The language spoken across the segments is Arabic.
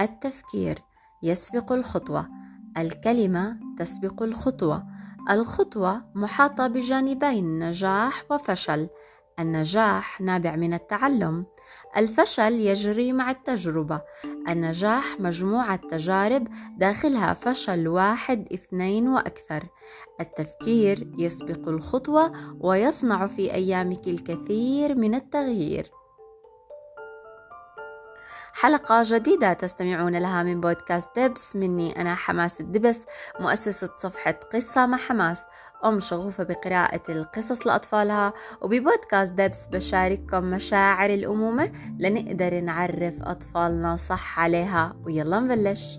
التفكير يسبق الخطوة الكلمة تسبق الخطوة الخطوة محاطة بجانبين نجاح وفشل النجاح نابع من التعلم الفشل يجري مع التجربة النجاح مجموعة تجارب داخلها فشل واحد اثنين وأكثر التفكير يسبق الخطوة ويصنع في أيامك الكثير من التغيير. حلقة جديدة تستمعون لها من بودكاست دبس. مني أنا حماس الدبس مؤسسة صفحة قصة مع حماس. أم شغوفة بقراءة القصص لأطفالها وببودكاست دبس بشارككم مشاعر الأمومة لنقدر نعرف أطفالنا صح عليها. ويلا نبلش.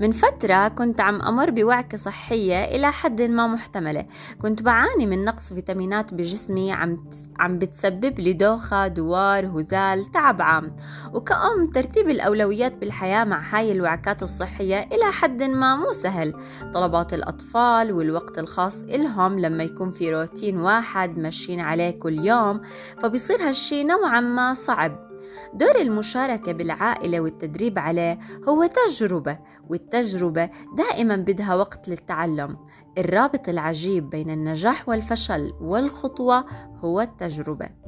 من فترة كنت عم أمر بوعكة صحية إلى حد ما محتملة. كنت بعاني من نقص فيتامينات بجسمي عم, عم بتسبب لي دوخة دوار هزال تعب عام. وكأم ترتيب الأولويات بالحياة مع هاي الوعكات الصحية إلى حد ما مو سهل. طلبات الأطفال والوقت الخاص إلهم لما يكون في روتين واحد ماشيين عليه كل يوم فبصير هالشي نوعا ما صعب. دور المشاركة بالعائلة والتدريب عليه هو تجربة والتجربة دائما بدها وقت للتعلم. الرابط العجيب بين النجاح والفشل والخطوة هو التجربة.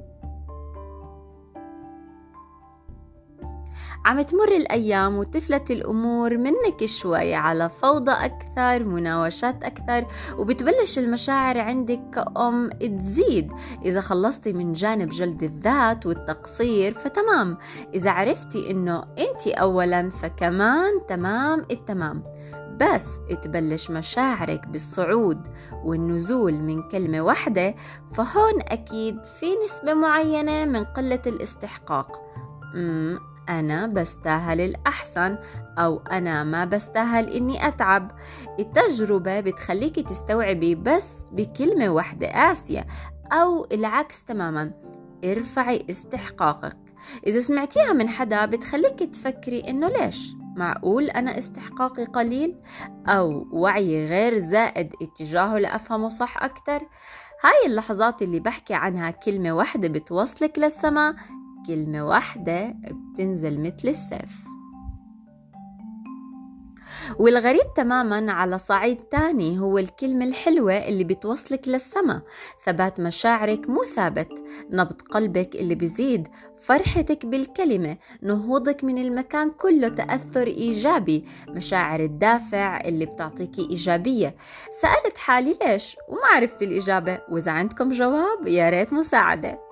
عم تمر الأيام وتفلت الأمور منك شوي على فوضى أكثر مناوشات أكثر وبتبلش المشاعر عندك كأم تزيد. إذا خلصتي من جانب جلد الذات والتقصير فتمام. إذا عرفتي إنه أنت أولا فكمان تمام التمام. بس تبلش مشاعرك بالصعود والنزول من كلمة واحدة فهون أكيد في نسبة معينة من قلة الاستحقاق. أنا بستاهل الأحسن أو أنا ما بستاهل إني أتعب. التجربة بتخليك تستوعبي بس بكلمة واحدة قاسية أو العكس تماما ارفعي استحقاقك. إذا سمعتيها من حدا بتخليك تفكري إنه ليش؟ معقول أنا استحقاقي قليل؟ أو وعي غير زائد اتجاهه لأفهمه صح أكتر؟ هاي اللحظات اللي بحكي عنها كلمة واحدة بتوصلك للسما كلمة واحدة بتنزل مثل السيف. والغريب تماما على صعيد تاني هو الكلمة الحلوة اللي بتوصلك للسما. ثبات مشاعرك مو ثابت. نبض قلبك اللي بيزيد فرحتك بالكلمة. نهوضك من المكان كله تأثر إيجابي. مشاعر الدافع اللي بتعطيكي إيجابية. سألت حالي ليش؟ وما عرفت الإجابة. وإذا عندكم جواب يا ريت مساعدة.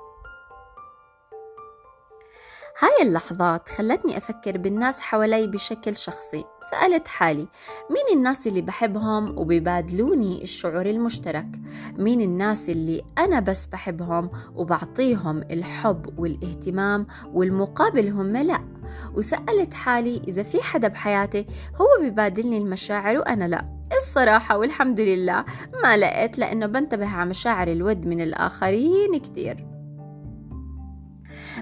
هاي اللحظات خلتني أفكر بالناس حوالي بشكل شخصي. سألت حالي مين الناس اللي بحبهم وبيبادلوني الشعور المشترك؟ مين الناس اللي أنا بس بحبهم وبعطيهم الحب والاهتمام والمقابل هم لا؟ وسألت حالي إذا في حدا بحياتي هو بيبادلني المشاعر وأنا لا. الصراحة والحمد لله ما لقيت لأنه بنتبه على مشاعر الود من الآخرين كتير.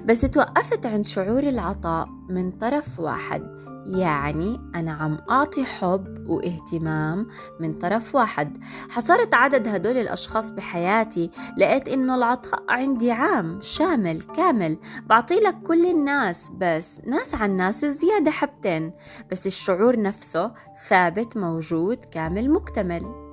بس توقفت عند شعور العطاء من طرف واحد. يعني أنا عم أعطي حب واهتمام من طرف واحد. حصرت عدد هدول الأشخاص بحياتي لقيت إنه العطاء عندي عام شامل كامل. بعطي لك كل الناس بس ناس عن ناس زيادة حبتين. بس الشعور نفسه ثابت موجود كامل مكتمل.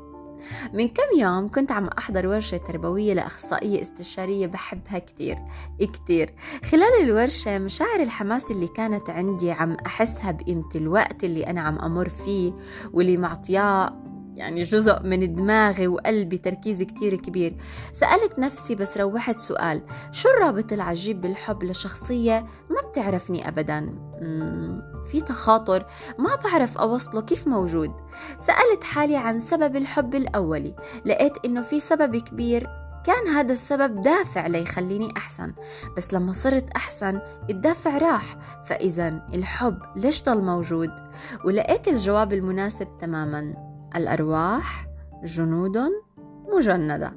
من كم يوم كنت عم أحضر ورشة تربوية لأخصائية استشارية بحبها كتير كتير. خلال الورشة مشاعر الحماس اللي كانت عندي عم أحسها بقيمة الوقت اللي أنا عم أمر فيه واللي معطياه يعني جزء من دماغي وقلبي تركيز كتير كبير. سألت نفسي بس روحت سؤال شو الرابط العجيب بالحب لشخصية ما بتعرفني أبدا؟ في تخاطر ما بعرف أوصله كيف موجود. سألت حالي عن سبب الحب الأولي لقيت إنه في سبب كبير. كان هذا السبب دافع ليخليني أحسن بس لما صرت أحسن الدافع راح. فإذا الحب ليش ضل موجود؟ ولقيت الجواب المناسب تماما. الأرواح جنود مجندة.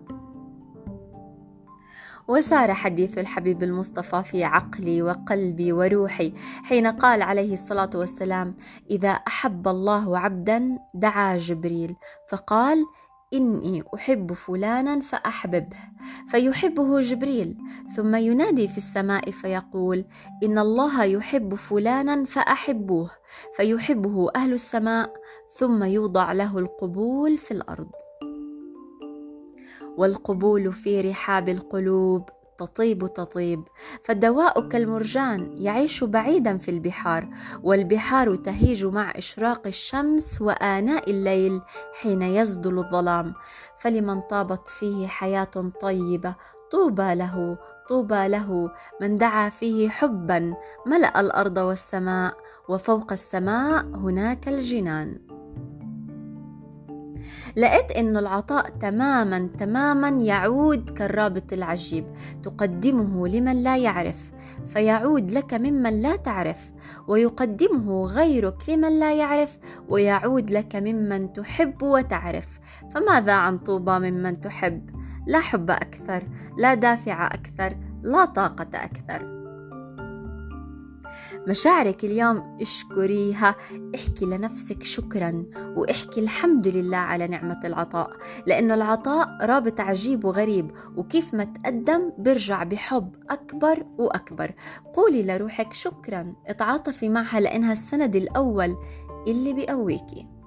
وسار حديث الحبيب المصطفى في عقلي وقلبي وروحي حين قال عليه الصلاة والسلام إذا أحب الله عبدا دعا جبريل فقال إني أحب فلانا فأحببه فيحبه جبريل ثم ينادي في السماء فيقول إن الله يحب فلانا فأحبوه فيحبه أهل السماء ثم يوضع له القبول في الأرض. والقبول في رحاب القلوب. تطيب تطيب. فالدواء كالمرجان يعيش بعيدا في البحار والبحار تهيج مع إشراق الشمس وآناء الليل حين يزدل الظلام. فلمن طابت فيه حياة طيبة طوبى له طوبى له. من دعا فيه حبا ملأ الأرض والسماء وفوق السماء هناك الجنان. لقيت إنه العطاء تماما تماما يعود كالرابط العجيب. تقدمه لمن لا يعرف فيعود لك ممن لا تعرف. ويقدمه غيرك لمن لا يعرف ويعود لك ممن تحب وتعرف. فماذا عن طوبى ممن تحب؟ لا حب أكثر لا دافع أكثر لا طاقة أكثر. مشاعرك اليوم اشكريها. احكي لنفسك شكرا واحكي الحمد لله على نعمة العطاء لأنه العطاء رابط عجيب وغريب وكيف ما تقدم برجع بحب أكبر وأكبر. قولي لروحك شكرا اتعاطفي معها لأنها السند الأول اللي بيقويكي.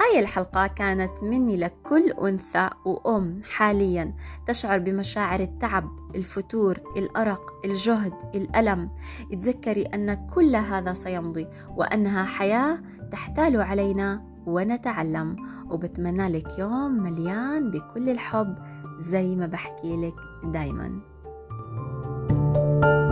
هاي الحلقة كانت مني لكل أنثى وأم حاليا تشعر بمشاعر التعب الفتور الأرق الجهد الألم. تذكري أن كل هذا سيمضي وأنها حياة تحتال علينا ونتعلم. وبتمنى لك يوم مليان بكل الحب زي ما بحكي لك دايما. thank you